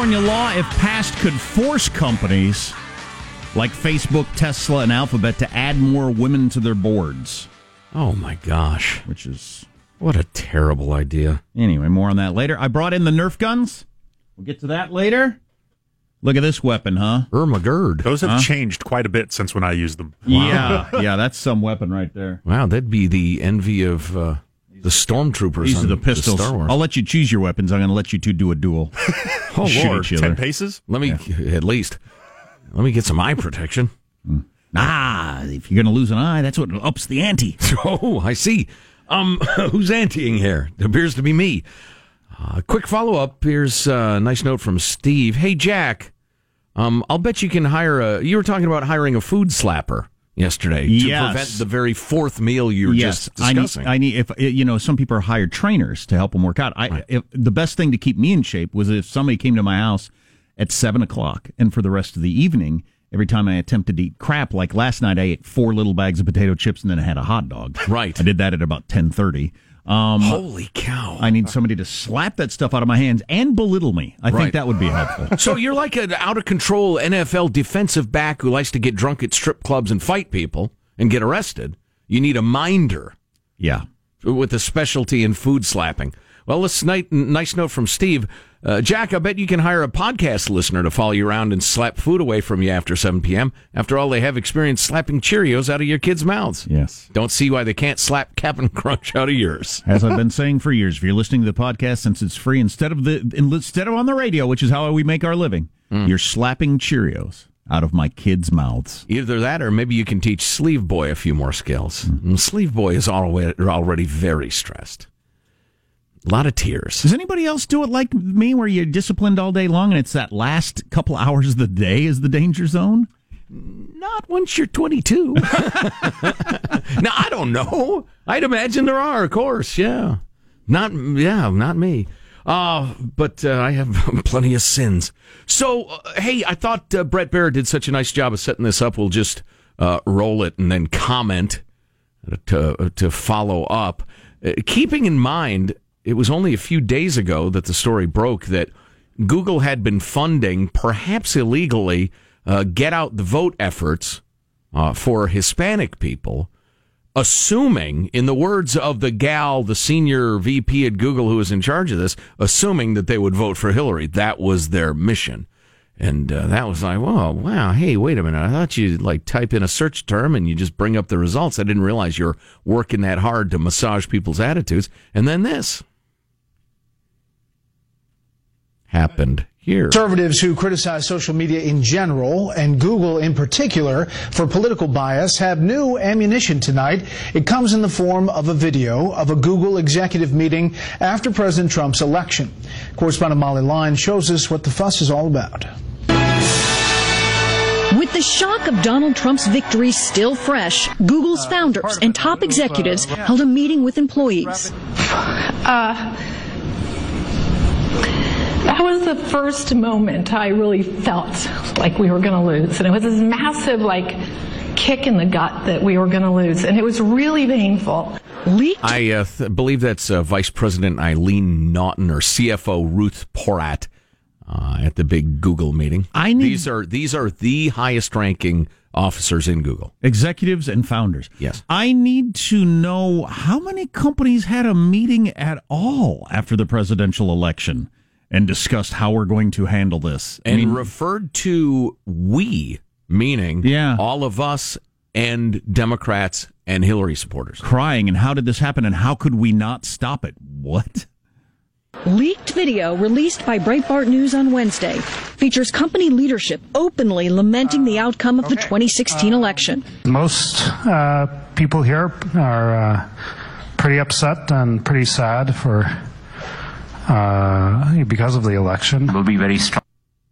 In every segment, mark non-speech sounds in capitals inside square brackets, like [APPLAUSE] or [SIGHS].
California law, if passed, could force companies like Facebook, Tesla, and Alphabet to add more women to their boards. Oh my gosh. Which is. What a terrible idea. Anyway, more on that later. I brought in the Nerf guns. We'll get to that later. Look at this weapon, huh? Irma Gerd. Those have Huh? changed quite a bit since when I used them. Yeah, yeah, that's some weapon right there. Wow, that'd be the envy of uh, the stormtroopers. These are the pistols. Star Wars. I'll let you choose your weapons. I'm going to let you two do a duel. [LAUGHS] oh Shoot Lord. Ten paces? let me at least let me get some eye protection. Ah, if you're going to lose an eye, that's what ups the ante. [LAUGHS] Oh, I see. Um, [LAUGHS] who's anteing here? It appears to be me. Uh, quick follow up. Here's uh, a nice note from Steve. Hey, Jack. Um, I'll bet you can hire a. You were talking about hiring a food slapper yesterday to Yes. prevent the very fourth meal you were yes, just I need, discussing. I need. If you know, some people are hired trainers to help them work out. I if, the best thing to keep me in shape was if somebody came to my house at seven o'clock, and for the rest of the evening, every time I attempted to eat crap, like last night, I ate four little bags of potato chips and then I had a hot dog. Right. I did that at about ten thirty. Um, Holy cow! I need somebody to slap that stuff out of my hands and belittle me. I Right. think that would be helpful. [LAUGHS] So you're like an out of control NFL defensive back who likes to get drunk at strip clubs and fight people and get arrested. You need a minder yeah. with a specialty in food slapping. Well, this nice, nice note from Steve. Uh, Jack, I bet you can hire a podcast listener to follow you around and slap food away from you after 7 p.m. After all, they have experience slapping Cheerios out of your kids' mouths. Yes. Don't see why they can't slap Cap'n Crunch out of yours. As I've been [LAUGHS] saying for years, if you're listening to the podcast, since it's free, instead of the instead of on the radio, which is how we make our living, you're slapping Cheerios out of my kids' mouths. Either that, or maybe you can teach Sleeve Boy a few more skills. And Sleeve Boy is already, already very stressed. A lot of tears. Does anybody else do it like me, where you're disciplined all day long, and it's that last couple hours of the day is the danger zone? Not once you're 22. [LAUGHS] now, I don't know. I'd imagine there are, of course. Yeah. Not, yeah, not me. Uh, but uh, I have [LAUGHS] plenty of sins. So, uh, hey, I thought uh, Bret Baier did such a nice job of setting this up. We'll just uh, roll it and then comment to, to follow up. Uh, keeping in mind, it was only a few days ago that the story broke that Google had been funding, perhaps illegally, uh, get out the vote efforts uh, for Hispanic people, assuming, in the words of the gal, the senior VP at Google who was in charge of this, assuming that they would vote for Hillary. That was their mission. And uh, that was like, whoa, wow, hey, wait a minute. I thought you like type in a search term and you just bring up the results. I didn't realize you're working that hard to massage people's attitudes. And then this happened here. Conservatives who criticize social media in general and Google in particular for political bias have new ammunition tonight. It comes in the form of a video of a Google executive meeting after President Trump's election. Correspondent Molly Line shows us what the fuss is all about. With the shock of Donald Trump's victory still fresh, Google's founders and top executives held a meeting with employees. Uh, that was the first moment I really felt like we were going to lose. And it was this massive, like, kick in the gut that we were going to lose. And it was really painful. Leaked I uh, th- believe that's uh, Vice President Eileen Naughton or CFO Ruth Porat uh, at the big Google meeting. I need- these are these are the highest ranking officers in Google. Executives and founders. Yes. I need to know how many companies had a meeting at all after the presidential election and discussed how we're going to handle this. I and mean, referred to we, meaning Yeah. all of us and Democrats and Hillary supporters. crying and how did this happen and how could we not stop it? What? leaked video released by Breitbart News on Wednesday features company leadership openly lamenting the outcome of the 2016 election. Most uh, people here are uh, pretty upset and pretty sad for uh, because of the election. will be very strong.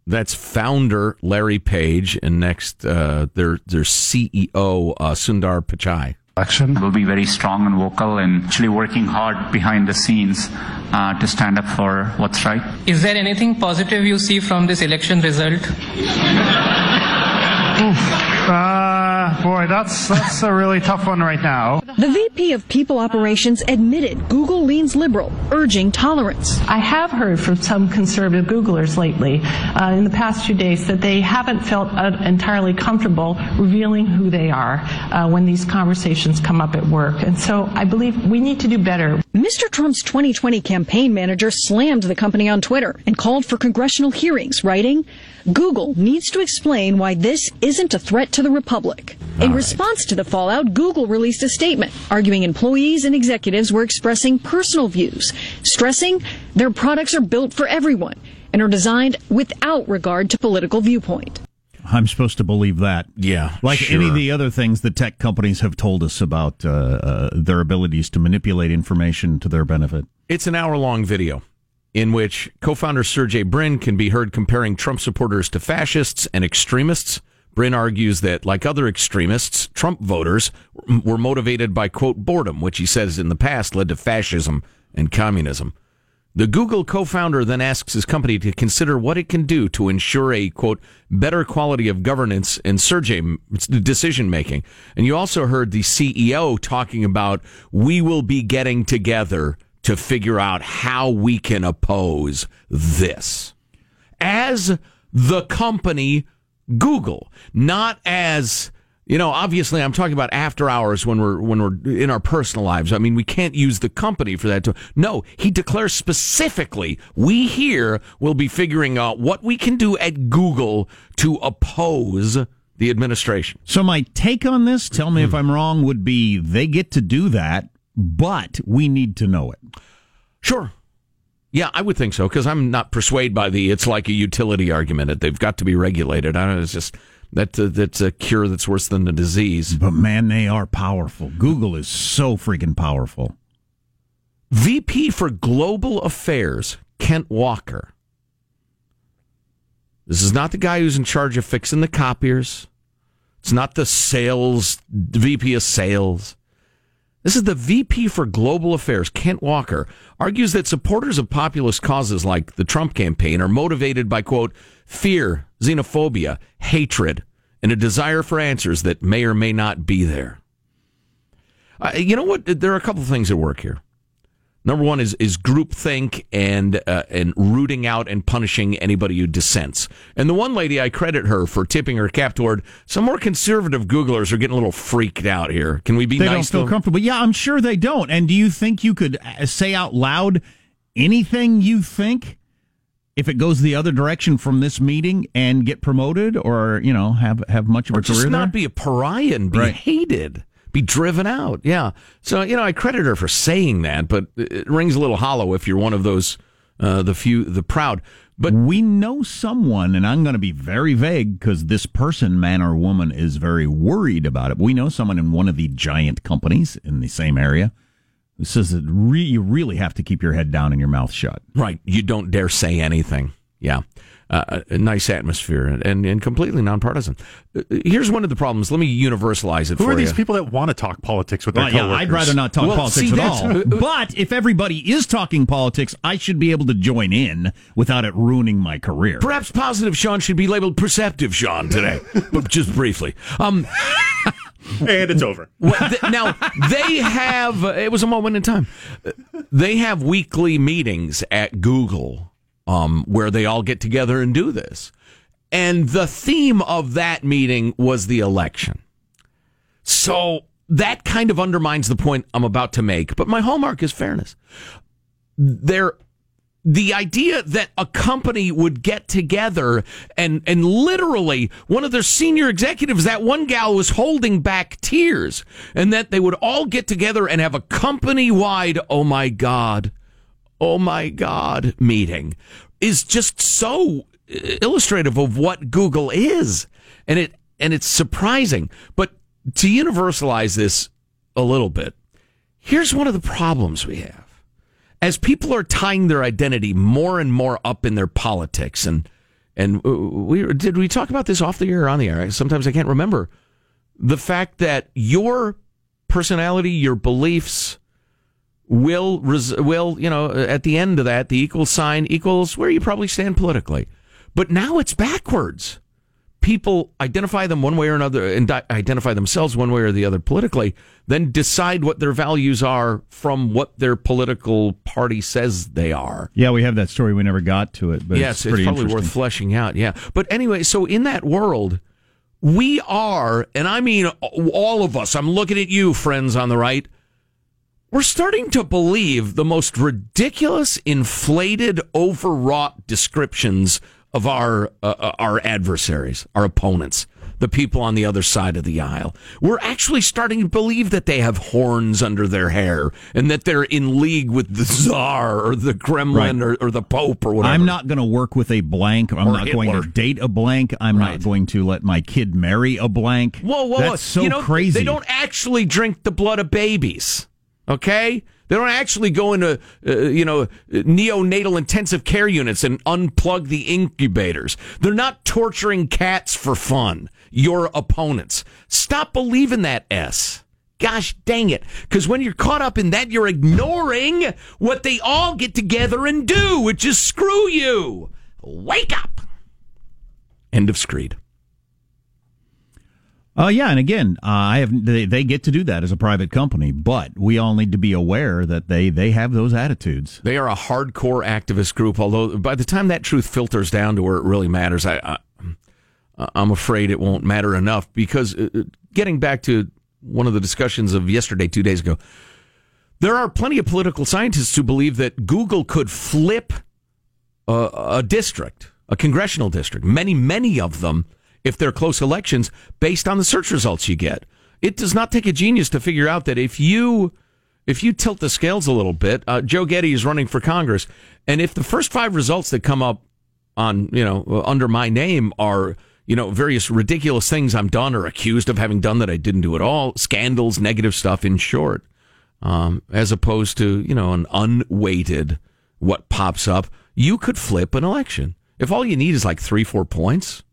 That's founder Larry Page, and next uh, their their CEO uh, Sundar Pichai. Election. Will be very strong and vocal and actually working hard behind the scenes uh, to stand up for what's right. Is there anything positive you see from this election result? Uh, Boy, that's that's a really tough one right now. The VP of People Operations admitted Google leans liberal, urging tolerance. I have heard from some conservative Googlers lately uh, in the past few days that they haven't felt uh, entirely comfortable revealing who they are uh, when these conversations come up at work. And so I believe we need to do better. Mr. Trump's 2020 campaign manager slammed the company on Twitter and called for congressional hearings, writing, Google needs to explain why this isn't a threat to the republic. In response to the fallout, Google released a statement arguing employees and executives were expressing personal views, stressing their products are built for everyone and are designed without regard to political viewpoint. I'm supposed to believe that. Yeah, Like sure. any of the other things the tech companies have told us about uh, uh, their abilities to manipulate information to their benefit. It's an hour long video in which co founder Sergey Brin can be heard comparing Trump supporters to fascists and extremists. Brin argues that, like other extremists, Trump voters were motivated by, quote, boredom, which he says in the past led to fascism and communism. The Google co founder then asks his company to consider what it can do to ensure a, quote, better quality of governance and Sergey decision making. And you also heard the CEO talking about, we will be getting together to figure out how we can oppose this as the company Google, not as you know. Obviously, I'm talking about after hours when we're when we're in our personal lives. I mean, we can't use the company for that. To, no, he declares specifically, we here will be figuring out what we can do at Google to oppose the administration. So my take on this, tell me if hmm. I'm wrong, would be they get to do that, but we need to know it. Sure. Yeah, I would think so because I'm not persuaded by the it's like a utility argument that they've got to be regulated. I don't know, it's just that uh, that's a cure that's worse than the disease. But man, they are powerful. Google is so freaking powerful. VP for Global Affairs, Kent Walker. This is not the guy who's in charge of fixing the copiers. It's not the sales VP of sales. This is the VP for Global Affairs, Kent Walker, argues that supporters of populist causes like the Trump campaign are motivated by, quote, fear, xenophobia, hatred, and a desire for answers that may or may not be there. Uh, you know what? There are a couple of things at work here. Number one is is groupthink and uh, and rooting out and punishing anybody who dissents. And the one lady I credit her for tipping her cap toward some more conservative Googlers are getting a little freaked out here. Can we be They nice? don't feel comfortable. Yeah, I'm sure they don't. And do you think you could uh, say out loud anything you think if it goes the other direction from this meeting and get promoted, or you know have have much of or a career just there? not be a pariah and be Right. hated, be driven out. Yeah. So you know, I credit her for saying that, but it rings a little hollow if you're one of those uh, the few, the proud. But we know someone, and I'm going to be very vague because this person, man or woman, is very worried about it. We know someone in one of the giant companies in the same area who says that re- you really have to keep your head down and your mouth shut. Right. You don't dare say anything. Yeah. Uh, a nice atmosphere and, and, and completely nonpartisan. Uh, Here's one of the problems. Let me universalize it Who for are these you. people that want to talk politics with their Well, yeah. I'd rather not talk Well, politics see, at all. [LAUGHS] But if everybody is talking politics, I should be able to join in without it ruining my career. Perhaps positive Sean should be labeled perceptive Sean today, [LAUGHS] but just briefly. Um, [LAUGHS] and it's over. Well, th- now they have. Uh, it was a moment in time. They have weekly meetings at Google, um, where they all get together and do this. And the theme of that meeting was the election. So that kind of undermines the point I'm about to make. But my hallmark is fairness. There the idea that a company would get together and and literally one of their senior executives that one gal was holding back tears and that they would all get together and have a company wide oh my god oh my god meeting is just so illustrative of what Google is. And it and it's surprising. But to universalize this a little bit here's one of the problems we have. As people are tying their identity more and more up in their politics and and uh, we did we talk about this off the air or on the air? Sometimes i can't remember. The fact that your personality your beliefs will res- will you know at the end of that the equal sign equals where you probably stand politically but now it's backwards people identify them one way or another and di- identify themselves one way or the other politically, then decide what their values are from what their political party says they are. Yeah, we have that story. We never got to it, but yes, it's, pretty probably worth fleshing out. Yeah. But anyway, so in that world, we are, and I mean all of us, I'm looking at you, friends on the right. We're starting to believe the most ridiculous, inflated, overwrought descriptions of our uh, uh, our adversaries, our opponents, the people on the other side of the aisle. We're actually starting to believe that they have horns under their hair and that they're in league with the czar or the Kremlin Right. or, or the Pope or whatever. I'm not going to work with a blank. I'm Or not going to date a blank. I'm Right. not going to let my kid marry a blank. Whoa, whoa, That's whoa. so you know, crazy. They don't actually drink the blood of babies. Okay? They don't actually go into, uh, you know, neonatal intensive care units and unplug the incubators. They're not torturing cats for fun. Your opponents. Stop believing that S. Gosh dang it. Because when you're caught up in that, you're ignoring what they all get together and do, which is screw you. Wake up. End of screed. Uh, yeah, and again, uh, I have they, they get to do that as a private company, but we all need to be aware that they they have those attitudes. They are a hardcore activist group. Although by the time that truth filters down to where it really matters, I, I I'm afraid it won't matter enough. Because uh, uh, getting back to one of the discussions of yesterday, two days ago, there are plenty of political scientists who believe that Google could flip a, a district, a congressional district, many many of them, if they're close elections, based on the search results you get. It does not take a genius to figure out that if you if you tilt the scales a little bit, uh, Joe Getty is running for Congress, and if the first five results that come up on you know under my name are you know various ridiculous things I'm done or accused of having done that I didn't do at all, scandals, negative stuff, in short, um, as opposed to you know an unweighted what pops up, you could flip an election if all you need is like three four points.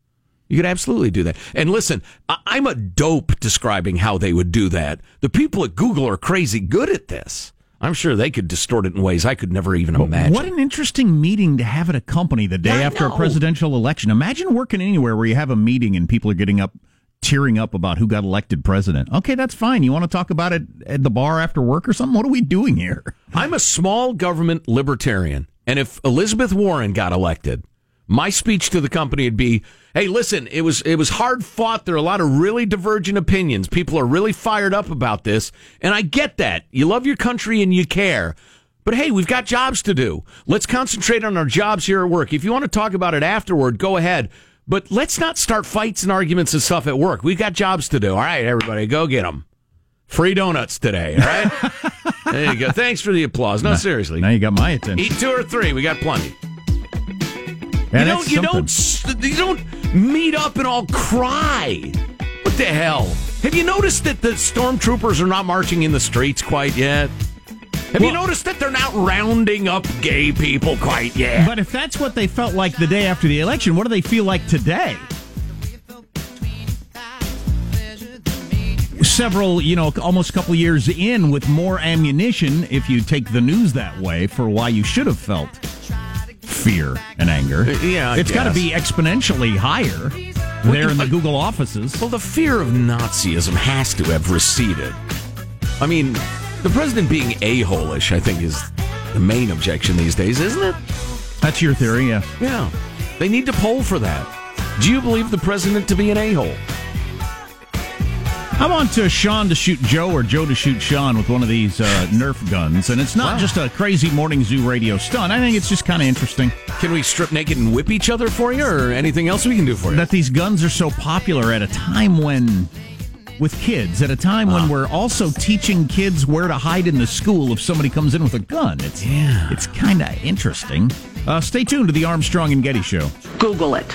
You could absolutely do that. And listen, I'm a dope describing how they would do that. The people at Google are crazy good at this. I'm sure they could distort it in ways I could never even imagine. What an interesting meeting to have at a company the day I after know. a presidential election. Imagine working anywhere where you have a meeting and people are getting up, tearing up about who got elected president. Okay, that's fine. You want to talk about it at the bar after work or something? What are we doing here? I'm a small government libertarian, and if Elizabeth Warren got elected, my speech to the company would be, "Hey, listen, it was it was hard fought. There are a lot of really divergent opinions. People are really fired up about this, and I get that. You love your country and you care." But hey, we've got jobs to do. Let's concentrate on our jobs here at work. If you want to talk about it afterward, go ahead. But let's not start fights and arguments and stuff at work. We've got jobs to do. All right, everybody, go get them. Free donuts today, all right? [LAUGHS] there you go. Thanks for the applause. No, seriously. Now you got my attention. Eat two or three. We got plenty. Yeah, you don't. You something. don't. You don't meet up and all cry. What the hell? Have you noticed that the stormtroopers are not marching in the streets quite yet? Have you noticed that they're not rounding up gay people quite yet? But if that's what they felt like the day after the election, what do they feel like today? Several, you know, almost a couple years in with more ammunition, if you take the news that way, for why you should have felt fear and anger. Uh, yeah, I it's got to be exponentially higher there in the Google offices. Well, the fear of Nazism has to have receded. I mean, the president being a-hole-ish, I think, is the main objection these days, isn't it? That's your theory, yeah. Yeah. They need to poll for that. Do you believe the president to be an a-hole? I want uh, Sean to shoot Joe or Joe to shoot Sean with one of these uh, Nerf guns, and it's not Wow. just a crazy morning zoo radio stunt. I think it's just kind of interesting Can we strip naked and whip each other for you, or anything else we can do for you? that these guns are so popular at a time when, with kids, at a time when we're also teaching kids where to hide in the school if somebody comes in with a gun. It's Yeah. it's kind of interesting. Uh, stay tuned to the Armstrong and Getty Show. Google it.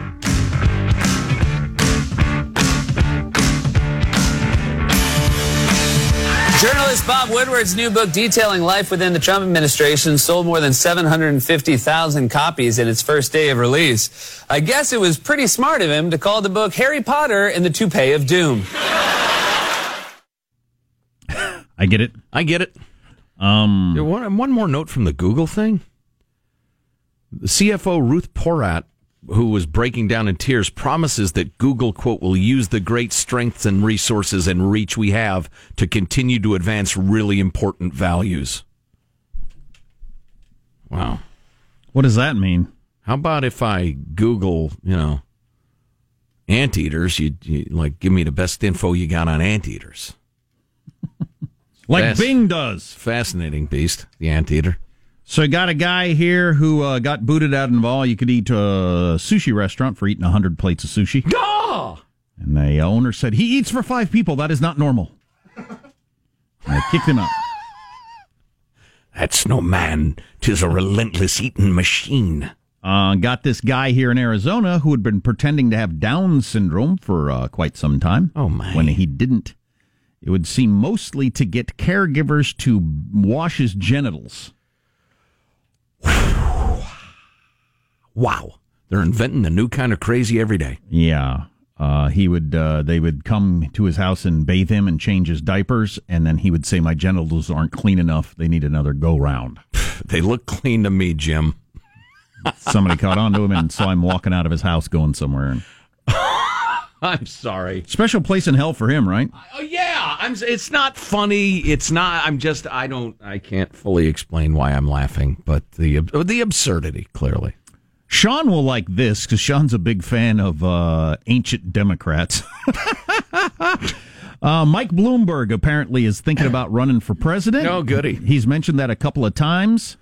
Journalist Bob Woodward's new book detailing life within the Trump administration sold more than 750,000 copies in its first day of release. I guess it was pretty smart of him to call the book Harry Potter and the Toupee of Doom. I get it. I get it. Um, one, one more note from the Google thing. The CFO Ruth Porat, who was breaking down in tears, promises that Google, quote, will use the great strengths and resources and reach we have to continue to advance really important values. Wow. What does that mean? How about if I Google, you know, anteaters, you, you like give me the best info you got on anteaters? [LAUGHS] Like Bing does. Fascinating beast, the anteater. So, I got a guy here who uh, got booted out of all you could eat a sushi restaurant for eating 100 plates of sushi. Ah! And the owner said, He eats for five people. That is not normal. And they kicked him out. That's no man, tis a relentless eating machine. Uh, got this guy here in Arizona who had been pretending to have Down syndrome for uh, quite some time. Oh, my. When he didn't. It would seem mostly to get caregivers to wash his genitals. Wow. They're inventing a new kind of crazy every day. Yeah. Uh, he would. Uh, they would come to his house and bathe him and change his diapers, and then he would say, "My genitals aren't clean enough. They need another go round." [LAUGHS] They look clean to me, Jim. Somebody caught on to him and saw him walking out of his house going somewhere. And [LAUGHS] I'm sorry. special place in hell for him, right? Oh yeah, I'm. It's not funny. It's not. I'm just. I don't. I can't fully explain why I'm laughing, but the the absurdity clearly. Sean will like this because Sean's a big fan of uh, ancient Democrats. [LAUGHS] uh, Mike Bloomberg apparently is thinking about running for president. Oh, goody. He's mentioned that a couple of times.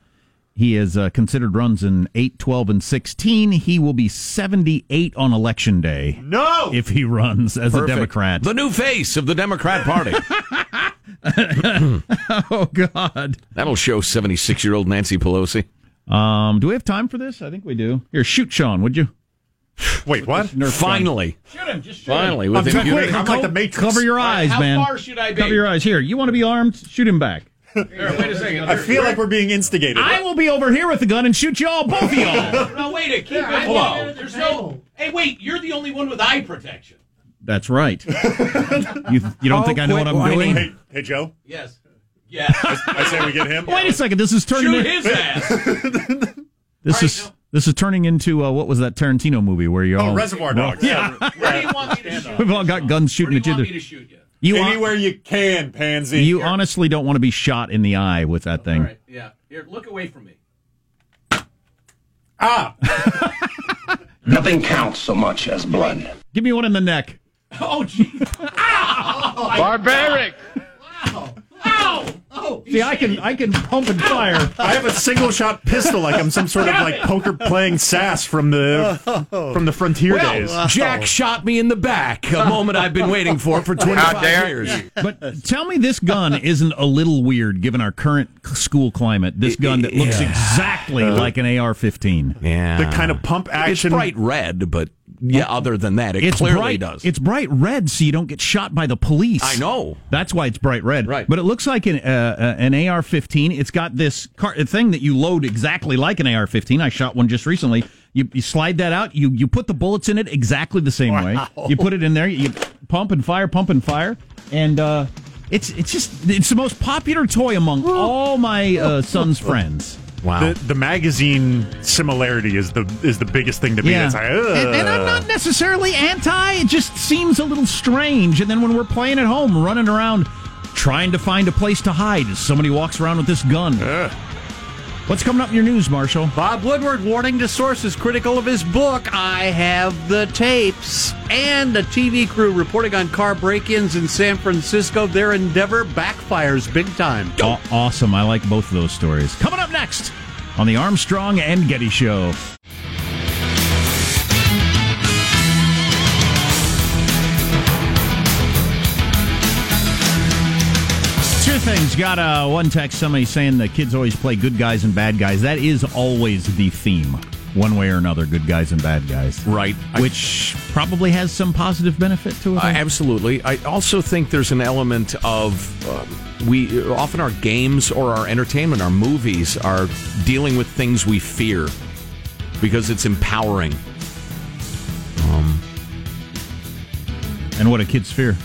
He has uh, considered runs in 8, 12, and 16. He will be 78 on election day No! if he runs as a Democrat. the new face of the Democrat Party. [LAUGHS] [LAUGHS] oh, God. That'll show 76 year old Nancy Pelosi. Um, do we have time for this? I think we do. Here, shoot Sean, would you? Wait, what? Finally, Shoot him. Just shoot him. finally, I'm trying- wait, I'm like the Matrix. Cover your eyes, how man. far should I be? Cover your eyes. Here, you want to be armed? Shoot him back. Here, wait a second. I feel like we're being instigated. I will be over here with the gun and shoot y'all, both of y'all. [LAUGHS] No, wait it. Keep it Hold on. low. There's no. Hey, wait. You're the only one with eye protection. That's right. [LAUGHS] you, you don't Oh, think I know quit what I'm whining. doing? Hey, hey, Joe. Yes. Yes. I say we get him. Wait a second. This is turning. Shoot in- his ass. [LAUGHS] this is this is turning into uh, what was that Tarantino movie where you're all Oh, Reservoir Dogs. Yeah, Where do you want me to shoot? we've all got guns Where shooting do you at you. want me to shoot you? You, hon- Anywhere you can, pansy. you honestly don't want to be shot in the eye with that thing. All right. Yeah. Here, look away from me. ah, [LAUGHS] Nothing counts so much as blood. Give me one in the neck. Oh, gee. [LAUGHS] Barbaric. Oh, See, I can I can pump and fire. I have a single shot pistol, like I'm some sort of like poker playing sass from the oh. from the frontier days. Jack shot me in the back. A moment I've been waiting for for 25 years. But tell me, this gun isn't a little weird given our current school climate. This gun that looks Yeah. exactly uh, like an AR-15. Yeah. The kind of pump action. It's action. bright red, but yeah, other than that, it It's clearly bright. does. It's bright red, so you don't get shot by the police. I know. That's why it's bright red. Right. But it looks like an uh, uh, an AR-15. It's got this car- thing that you load exactly like an AR-15. I shot one just recently. You, you slide that out. You you put the bullets in it exactly the same way. You put it in there. You pump and fire, pump and fire, and uh, it's it's just it's the most popular toy among all my uh, son's friends. Wow. the, the magazine similarity is the is the biggest thing to me. It's like, and, and I'm not necessarily anti. It just seems a little strange. And then when we're playing at home, running around trying to find a place to hide, as somebody walks around with this gun. What's coming up in your news, Marshall? Bob Woodward warning to sources critical of his book, I Have the Tapes. And a TV crew reporting on car break ins in San Francisco. Their endeavor backfires big time. Aw- awesome. I like both of those stories. Coming up next on the Armstrong and Getty Show. Things. Got uh, one text. Somebody saying the kids always play good guys and bad guys. That is always the theme, one way or another. Good guys and bad guys. Right. I- Which probably has some positive benefit to it. I, absolutely. I also think there's an element of um, we often our games or our entertainment, our movies are dealing with things we fear because it's empowering. Um, And what do kids fear?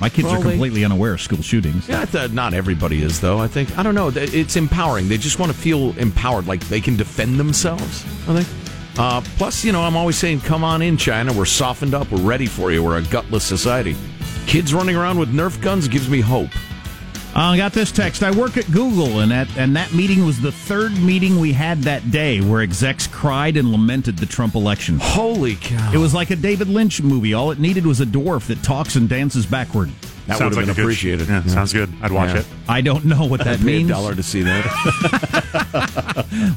My kids Well, are they- completely unaware of school shootings. yeah, not everybody is though. I think I don't know. It's empowering. They just want to feel empowered, like they can defend themselves. I think. Uh, plus, you know, I'm always saying, "Come on in, China. We're softened up. We're ready for you. We're a gutless society." Kids running around with Nerf guns gives me hope. Uh, I got this text. I work at Google, and that and that meeting was the third meeting we had that day where execs cried and lamented the Trump election. Holy cow! It was like a David Lynch movie. All it needed was a dwarf that talks and dances backward. That Sounds would have like been a good- appreciated. yeah, sounds good. I'd watch it. I don't know what that I'd pay a dollar to see that.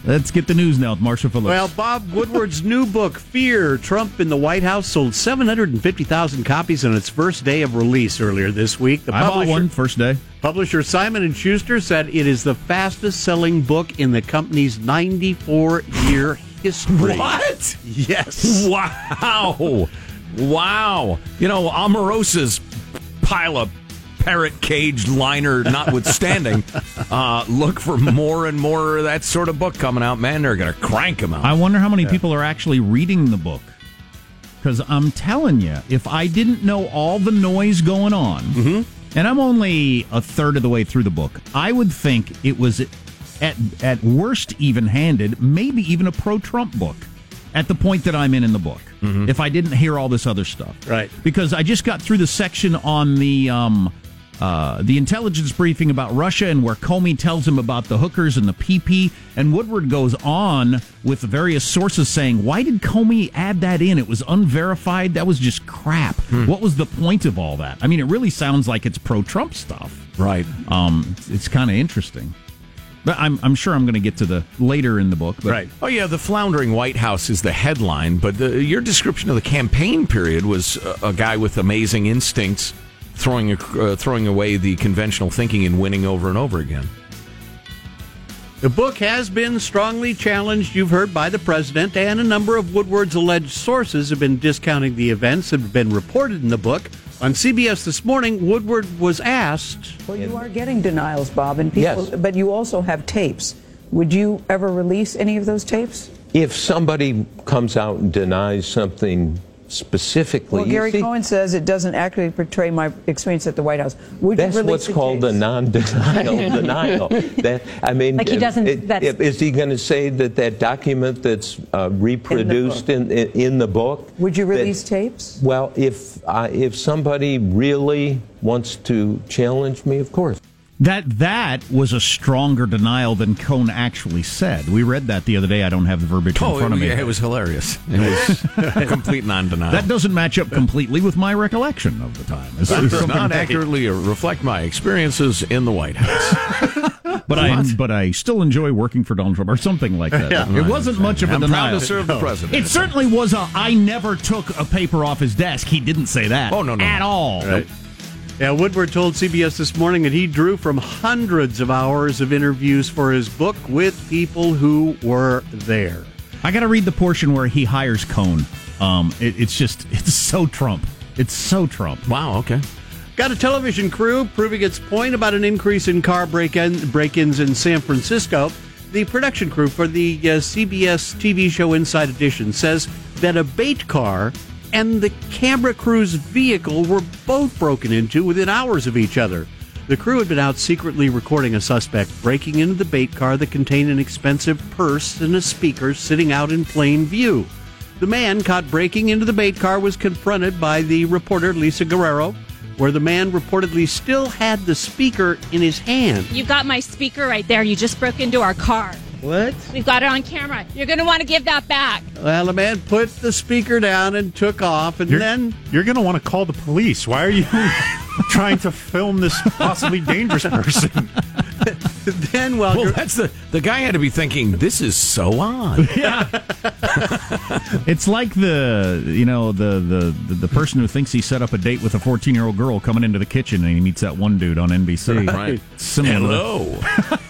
[LAUGHS] Let's get the news now with Marshall Phillips. Well, Bob Woodward's new book, Fear Trump in the White House, sold 750,000 copies on its first day of release earlier this week. The I bought one first day. Publisher Simon and Schuster said it is the fastest-selling book in the company's 94-year history. What? Yes. Wow. Wow. You know, Omarosa's pile of parrot cage liner notwithstanding, [LAUGHS] uh, look for more and more of that sort of book coming out. Man, they're going to crank them out. I wonder how many people are actually reading the book. Because I'm telling you, if I didn't know all the noise going on, Mm-hmm. and I'm only a third of the way through the book, I would think it was at at worst even-handed, maybe even a pro-Trump book. At the point that I'm in in the book, Mm-hmm. if I didn't hear all this other stuff, Right. Because I just got through the section on the um, uh, the intelligence briefing about Russia and where Comey tells him about the hookers and the PP, and Woodward goes on with various sources saying, "Why did Comey add that in? It was unverified. That was just crap. What was the point of all that? I mean, it really sounds like it's pro-Trump stuff, right? Um, it's kind of interesting." But I'm, I'm sure I'm going to get to the later in the book. But Right. Oh yeah, the floundering White House is the headline, but the, your description of the campaign period was a, a guy with amazing instincts throwing a, uh, throwing away the conventional thinking and winning over and over again. The book has been strongly challenged, you've heard, by the president, and a number of Woodward's alleged sources have been discounting the events that have been reported in the book. On CBS this morning, Woodward was asked. Well, you are getting denials, Bob, and people, but you also have tapes. Would you ever release any of those tapes? If somebody comes out and denies something specifically, Well, Gary see, Cohn says it doesn't accurately portray my experience at the White House. Would that's you what's the called tapes? a non-denial [LAUGHS] denial. That I mean, Like he doesn't- it- that's- is he going to say that that document that's uh, reproduced in in, in the book? Would you that- release tapes? Well, if uh, if somebody really wants to challenge me, of course. That that was a stronger denial than Cohn actually said. We read that the other day. I don't have the verbiage in oh, front of me. Oh, yeah, it was hilarious. It was a [LAUGHS] complete non-denial. That doesn't match up completely with my recollection of the time. It's- it's does not accurately reflect my experiences in the White House. [LAUGHS] But I but I still enjoy working for Donald Trump or something like that. Yeah. it wasn't much of a I'm denial. proud to serve the president. It certainly was a. I never took a paper off his desk. He didn't say that. Oh, no, no. at all. Right. Yeah, Woodward told CBS this morning that he drew from hundreds of hours of interviews for his book with people who were there. I got to read the portion where he hires Cohn. Um, it, it's just [LAUGHS] it's so Trump. It's so Trump. Wow. Okay. Got a television crew proving its point about an increase in car break-in, break-ins in San Francisco. The production crew for the uh, CBS TV show Inside Edition says that a bait car and the camera crew's vehicle were both broken into within hours of each other. The crew had been out secretly recording a suspect breaking into the bait car that contained an expensive purse and a speaker sitting out in plain view. The man caught breaking into the bait car was confronted by the reporter Lisa Guerrero, where the man reportedly still had the speaker in his hand. You got my speaker right there. You just broke into our car. What? We've got it on camera. You're going to want to give that back. Well, the man put the speaker down and took off, and You're, then you're going to want to call the police. Why are you [LAUGHS] trying to film this possibly dangerous person? [LAUGHS] then, well, well, that's the the guy had to be thinking this is so odd. [LAUGHS] Yeah. it's like the you know the, the the the person who thinks he set up a date with a 14 year old girl coming into the kitchen and he meets that one dude on NBC. Right. Similar. Hello.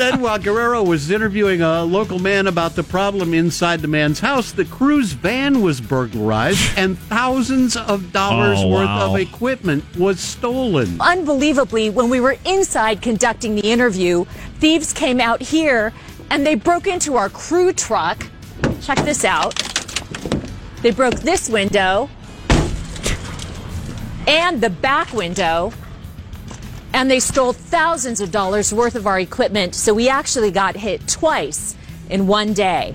Then, while Guerrero was interviewing a local man about the problem inside the man's house, the crew's van was burglarized and thousands of dollars Oh, worth wow. of equipment was stolen. Unbelievably, when we were inside conducting the interview, thieves came out here and they broke into our crew truck. Check this out. They broke this window and the back window, and they stole thousands of dollars worth of our equipment. So we actually got hit twice in one day.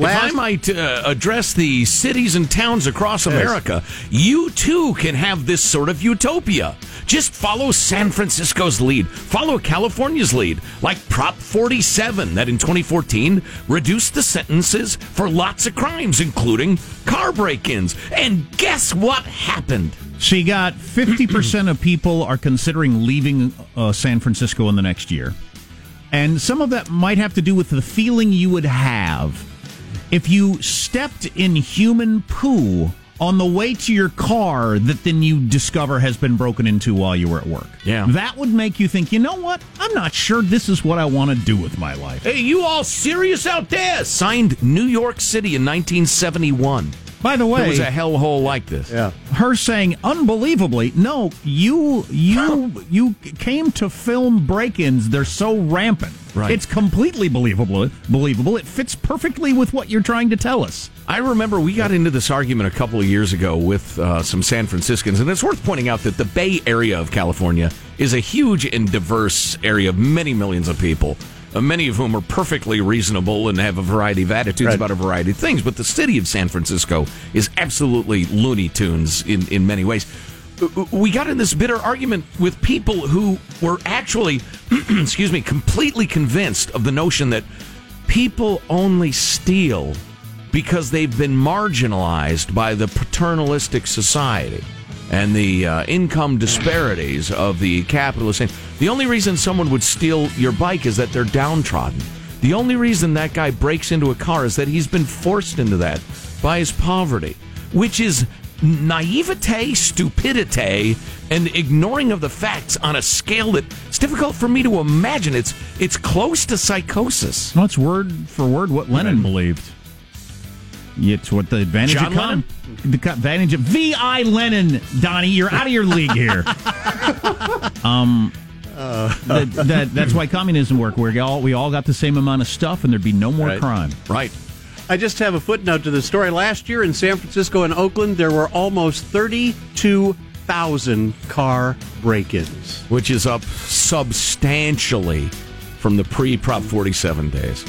If I might uh, address the cities and towns across America, you too can have this sort of utopia. Just follow San Francisco's lead, follow California's lead, like Prop 47 that in 2014 reduced the sentences for lots of crimes, including car break ins. And guess what happened? So you got 50% of people are considering leaving uh, San Francisco in the next year. And some of that might have to do with the feeling you would have if you stepped in human poo on the way to your car that then you discover has been broken into while you were at work. Yeah. That would make you think, you know what? I'm not sure this is what I want to do with my life. Hey, you all serious out there? Signed New York City in 1971. By the way, it was a hellhole like this. Yeah. her saying unbelievably no you you [LAUGHS] you came to film break-ins they're so rampant Right. it's completely believable believable it fits perfectly with what you're trying to tell us I remember we got into this argument a couple of years ago with uh, some San Franciscans, and it's worth pointing out that the Bay Area of California is a huge and diverse area of many millions of people, many of whom are perfectly reasonable and have a variety of attitudes about a variety of things. But the city of San Francisco is absolutely Looney Tunes in, in many ways. Uh, We got in this bitter argument with people who were actually, [CLEARS THROAT] excuse me, completely convinced of the notion that people only steal because they've been marginalized by the paternalistic society and the uh, income disparities of the capitalist. The only reason someone would steal your bike is that they're downtrodden. The only reason that guy breaks into a car is that he's been forced into that by his poverty, which is naivete, stupidity, and ignoring of the facts on a scale that it's difficult for me to imagine. It's it's close to psychosis. well, it's word for word what lenin believed it's what the advantage John of com- the co- advantage of vi lenin donnie you're out of your league here [LAUGHS] um that, that, that's why communism worked. We all we all got the same amount of stuff, and there'd be no more Right. crime. Right. I just have a footnote to the story. Last year in San Francisco and Oakland, there were almost 32,000 car break ins. which is up substantially from the pre Prop 47 days.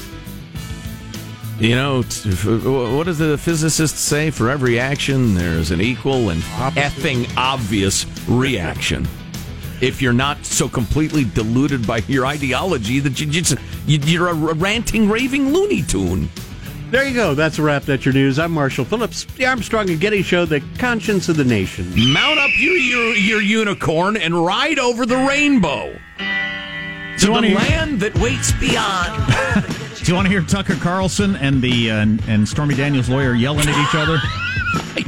You know, t- f- what does the physicist say? For every action, there's an equal and effing obvious reaction. If you're not so completely deluded by your ideology that you just you- you're a ranting, raving Looney Tune. There you go. That's a wrap. That's your news. I'm Marshall Phillips, the Armstrong and Getty Show, the conscience of the nation. Mount up your your, your unicorn and ride over the rainbow to the land that waits beyond. [LAUGHS] Do you want to hear Tucker Carlson and the uh, and, and Stormy Daniels lawyer yelling at each other?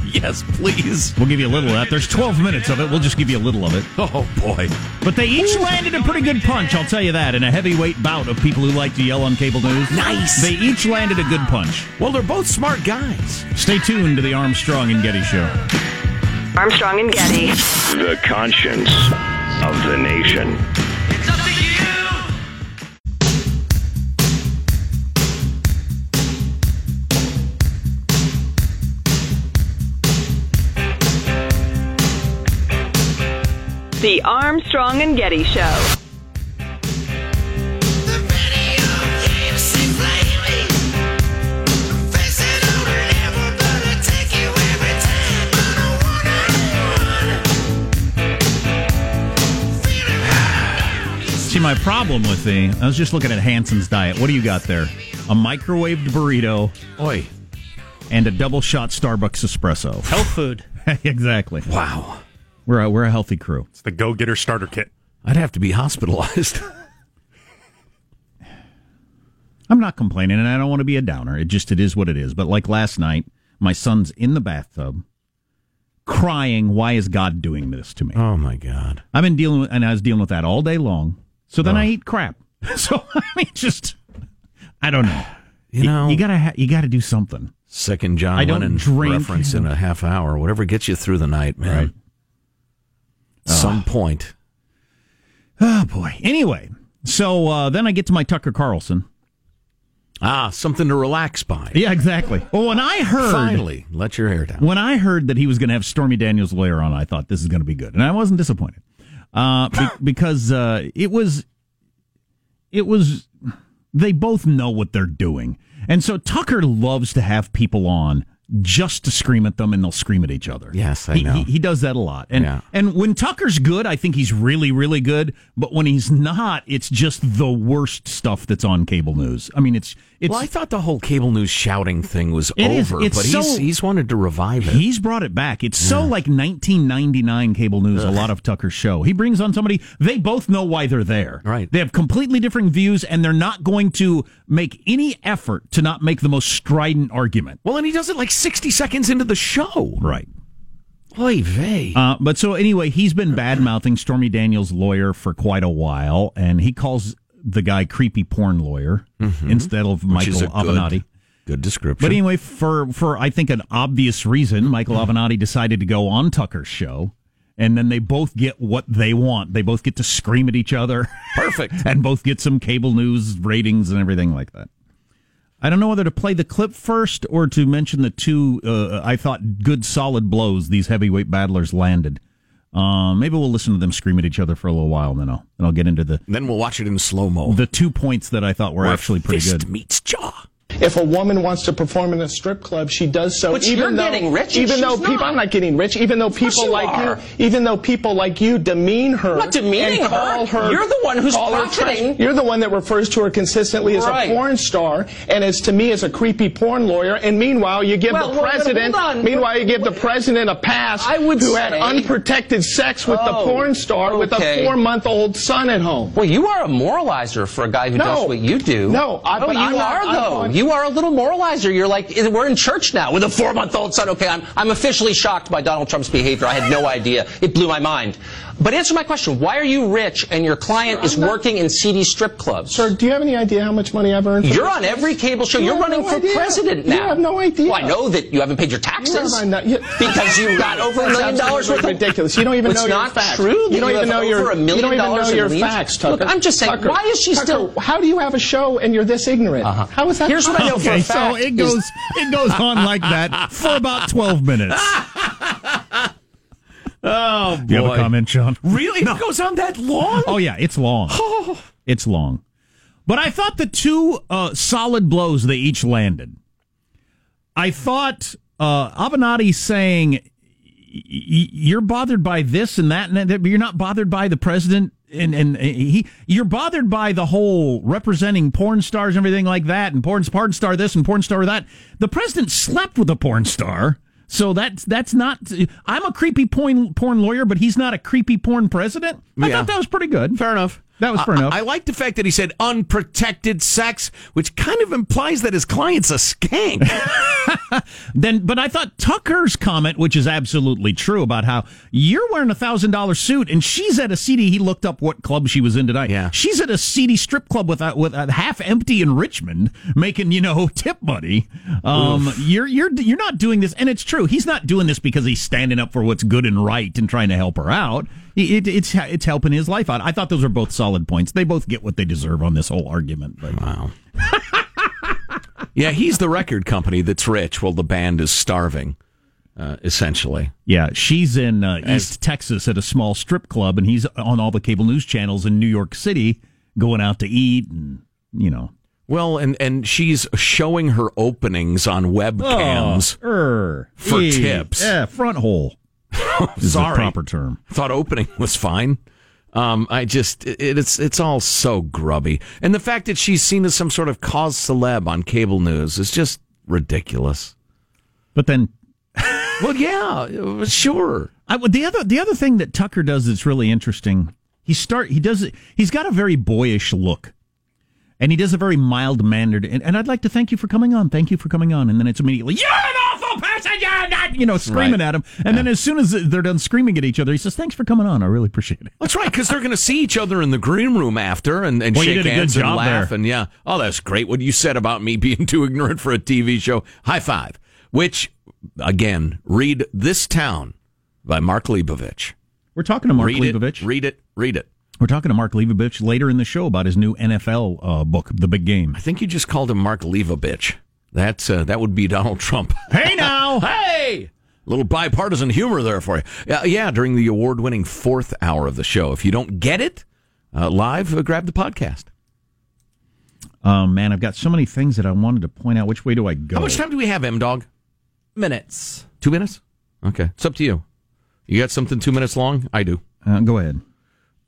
[LAUGHS] yes, please. We'll give you a little of that. There's 12 minutes of it. We'll just give you a little of it. Oh boy! But they each landed a pretty good punch. I'll tell you that. In a heavyweight bout of people who like to yell on cable news, Nice. They each landed a good punch. Well, they're both smart guys. Stay tuned to the Armstrong and Getty Show. Armstrong and Getty. The conscience of the nation. The Armstrong and Getty Show. See, my problem with the, I was just looking at Hanson's diet. What do you got there? A microwaved burrito. Oi. And a double shot Starbucks espresso. Health food. [LAUGHS] exactly. Wow. We're a, we're a healthy crew. It's the Go Getter starter kit. I'd have to be hospitalized. [LAUGHS] I'm not complaining, and I don't want to be a downer. It just it is what it is. But like last night, my son's in the bathtub, crying. Why is God doing this to me? oh my God. I've been dealing with, and I was dealing with that all day long. So then I eat crap. [LAUGHS] So I mean, just I don't know. [SIGHS] You know, you gotta ha- you gotta do something. Second John I don't Lennon drink. reference in a half hour, whatever gets you through the night, man. Some point. Oh boy. Anyway, so uh, then I get to my Tucker Carlson. Ah, something to relax by. Yeah, exactly. Well, when I heard Finally, let your hair down. when I heard that he was going to have Stormy Daniels' lawyer on, I thought this is going to be good, and I wasn't disappointed uh, be- [LAUGHS] because uh, it was it was they both know what they're doing, and so Tucker loves to have people on just to scream at them, and they'll scream at each other. Yes, I He- know. He, he does that a lot, and Yeah. and when Tucker's good, I think he's really really good. But when he's not, it's just the worst stuff that's on cable news. I mean, it's it's well, I thought the whole cable news shouting thing was It is. over, It's but he's so- he's wanted to revive it. He's brought it back. It's so like 1999 cable news, a lot of Tucker's show. He brings on somebody, they both know why they're there. Right. They have completely different views, and they're not going to make any effort to not make the most strident argument. well, and he does it like 60 seconds into the show. Right. Oy vey. Uh, but so anyway, he's been bad mouthing Stormy Daniels' lawyer for quite a while, and he calls the guy creepy porn lawyer instead of Mm-hmm. Which is Michael a good- Avenatti. Good description. But anyway, for for I think an obvious reason, Michael Avenatti decided to go on Tucker's show, and then they both get what they want. They both get to scream at each other, Perfect. [LAUGHS] and both get some cable news ratings and everything like that. I don't know whether to play the clip first or to mention the two uh, I thought good solid blows these heavyweight battlers landed. Uh, maybe we'll listen to them scream at each other for a little while, and then I'll then I'll get into the then we'll watch it in slow mo. the two points that I thought were Where actually pretty fist good. meets jaw. If a woman wants to perform in a strip club, she does so. But even you're though, getting rich Even though people, not. I'm not getting rich. Even though people you like are. you, even though people like you demean her, I'm not demeaning her. her. You're the one who's profiting. You're the one that refers to her consistently as Right. a porn star, and as to me as a creepy porn lawyer. And meanwhile, you give Well, the president. Meanwhile, you give the president a pass. I would who had unprotected sex with the Oh, porn star with a four-month-old son at home. Well, you are a moralizer for a guy who No. does what you do. No, I- oh, but you I'm not- are I'm though. You are a little moralizer. You're like we're in church now with a four-month-old son. Okay, I'm I'm officially shocked by Donald Trump's behavior. I had no idea. It blew my mind. But answer my question: Why are you rich and your client is not- working in seedy strip clubs? Sir, do you have any idea how much money I've earned? for You're this? on every cable show. You You're running no for idea. president You now. have no idea. Well, I know that you haven't paid your taxes have not- you- because you got over a million dollars worth of ridiculous. You don't even It's know not your facts. true. that You don't even have know over your a million you don't even dollars know your facts, Tucker. Look, I'm just saying, Tucker, why is she Tucker, still? How do you have a show and you're this ignorant? Uh-huh. How is that? Here's what I know for Okay, a so fact. it is- goes it goes on like that for about twelve minutes. [LAUGHS] Oh. Do you have a comment, Sean? Really? It goes on that long? Oh yeah, it's long. [LAUGHS] It's long. But I thought the two uh, solid blows they each landed. I thought uh, Avenatti saying you're bothered by this and that, and that, but you're not bothered by the president, and and he you're bothered by the whole representing porn stars and everything like that, and porn porn star this and porn star that. The president slept with a porn star. So that's that's not. I'm a creepy porn porn lawyer, but he's not a creepy porn president. I Yeah. thought that was pretty good. Fair enough. That was fair enough. I like the fact that he said unprotected sex, which kind of implies that his client's a skank. [LAUGHS] then, but I thought Tucker's comment, which is absolutely true, about how you're wearing a thousand dollar suit and she's at a seedy. He looked up what club she was in tonight. Yeah. she's at a seedy strip club with a, with a half empty in Richmond, making you know [LAUGHS] tip money. Um, you're you're you're not doing this, and it's true. He's not doing this because he's standing up for what's good and right and trying to help her out. It, it's it's helping his life out. I thought those were both solid points. They both get what they deserve on this whole argument. But. Wow. [LAUGHS] yeah, he's the record company that's rich while the band is starving, uh, essentially. Yeah, she's in uh, East Texas at a small strip club, and he's on all the cable news channels in New York City, going out to eat, and you know. Well, and, and she's showing her openings on webcams Oh, er, for eh, tips. Yeah, front hole. [LAUGHS] Sorry. the proper term. Thought opening [LAUGHS] was fine. Um, I just it, it's it's all so grubby, and the fact that she's seen as some sort of cause celeb on cable news is just ridiculous. But then, [LAUGHS] well, yeah, sure. I, the other the other thing that Tucker does that's really interesting, he start he does. He's got a very boyish look, and he does a very mild mannered. And, and I'd like to thank you for coming on. Thank you for coming on. And then it's immediately you're an awful person, you're not, you know, screaming Right. at him. And then as soon as they're done screaming at each other, he says, "Thanks for coming on. I really appreciate it." That's right, because they're going to see each other in the green room after and, and Well, shake did a good hands and laugh. there. And yeah, oh, that's great. What you said about me [LAUGHS] being too ignorant for a TV show. High five. Which, again, read This Town by Mark Leibovich. We're talking to Mark read Leibovich. It, read it. Read it. We're talking to Mark Leibovich later in the show about his new NFL uh, book, The Big Game. I think you just called him Mark Leibovich. That's uh, that would be Donald Trump. [LAUGHS] Hey now, [LAUGHS] hey, A little bipartisan humor there for you. Yeah, yeah. During the award-winning fourth hour of the show, if you don't get it uh, live, uh, grab the podcast. Um, man, I've got so many things that I wanted to point out. Which way do I go? How much time do we have, M Dog? Minutes. Two minutes. Okay, it's up to you. You got something two minutes long? I do. Uh, go ahead.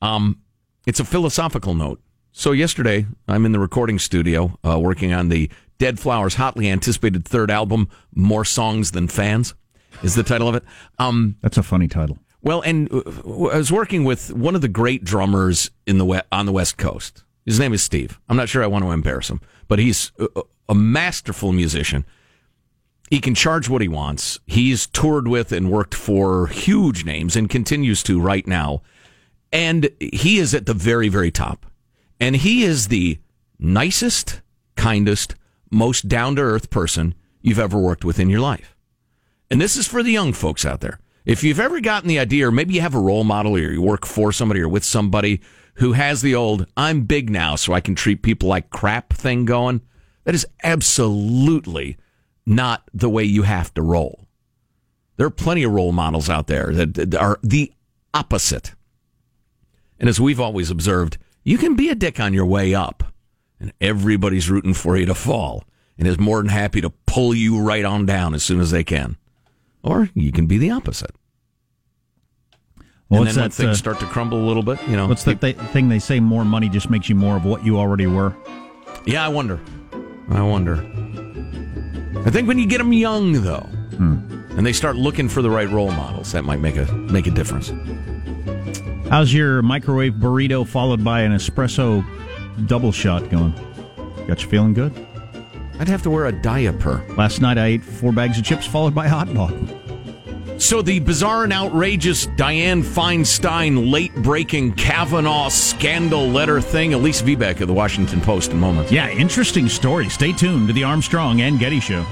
Um, it's a philosophical note. So yesterday, I'm in the recording studio uh, working on the Dead Flowers hotly anticipated third album, "More Songs Than Fans," is the title of it. Um, That's a funny title. well, and uh, I was working with one of the great drummers in the we- on the West Coast. His name is Steve. I'm not sure I want to embarrass him, but he's a, a masterful musician. He can charge what he wants. He's toured with and worked for huge names and continues to right now. And he is at the very, very top. And he is the nicest, kindest, most down to earth person you've ever worked with in your life. And this is for the young folks out there. If you've ever gotten the idea, or maybe you have a role model, or you work for somebody or with somebody who has the old "I'm big now, so I can treat people like crap" thing going, that is absolutely not the way you have to roll. There are plenty of role models out there that are the opposite. And as we've always observed, you can be a dick on your way up, and everybody's rooting for you to fall and is more than happy to pull you right on down as soon as they can. Or you can be the opposite. Well, and then when that, things uh, start to crumble a little bit, you know. What's that th- thing they say? More money just makes you more of what you already were. Yeah, I wonder. I wonder. I think when you get them young, though, and they start looking for the right role models, that might make a make a difference. How's your microwave burrito followed by an espresso double shot going? Got you feeling good? I'd have to wear a diaper. Last night I ate four bags of chips followed by a hot dog. So the bizarre and outrageous Dianne Feinstein late breaking Kavanaugh scandal letter thing. Elise Viebeck of the Washington Post in moments. Yeah, interesting story. Stay tuned to the Armstrong and Getty Show.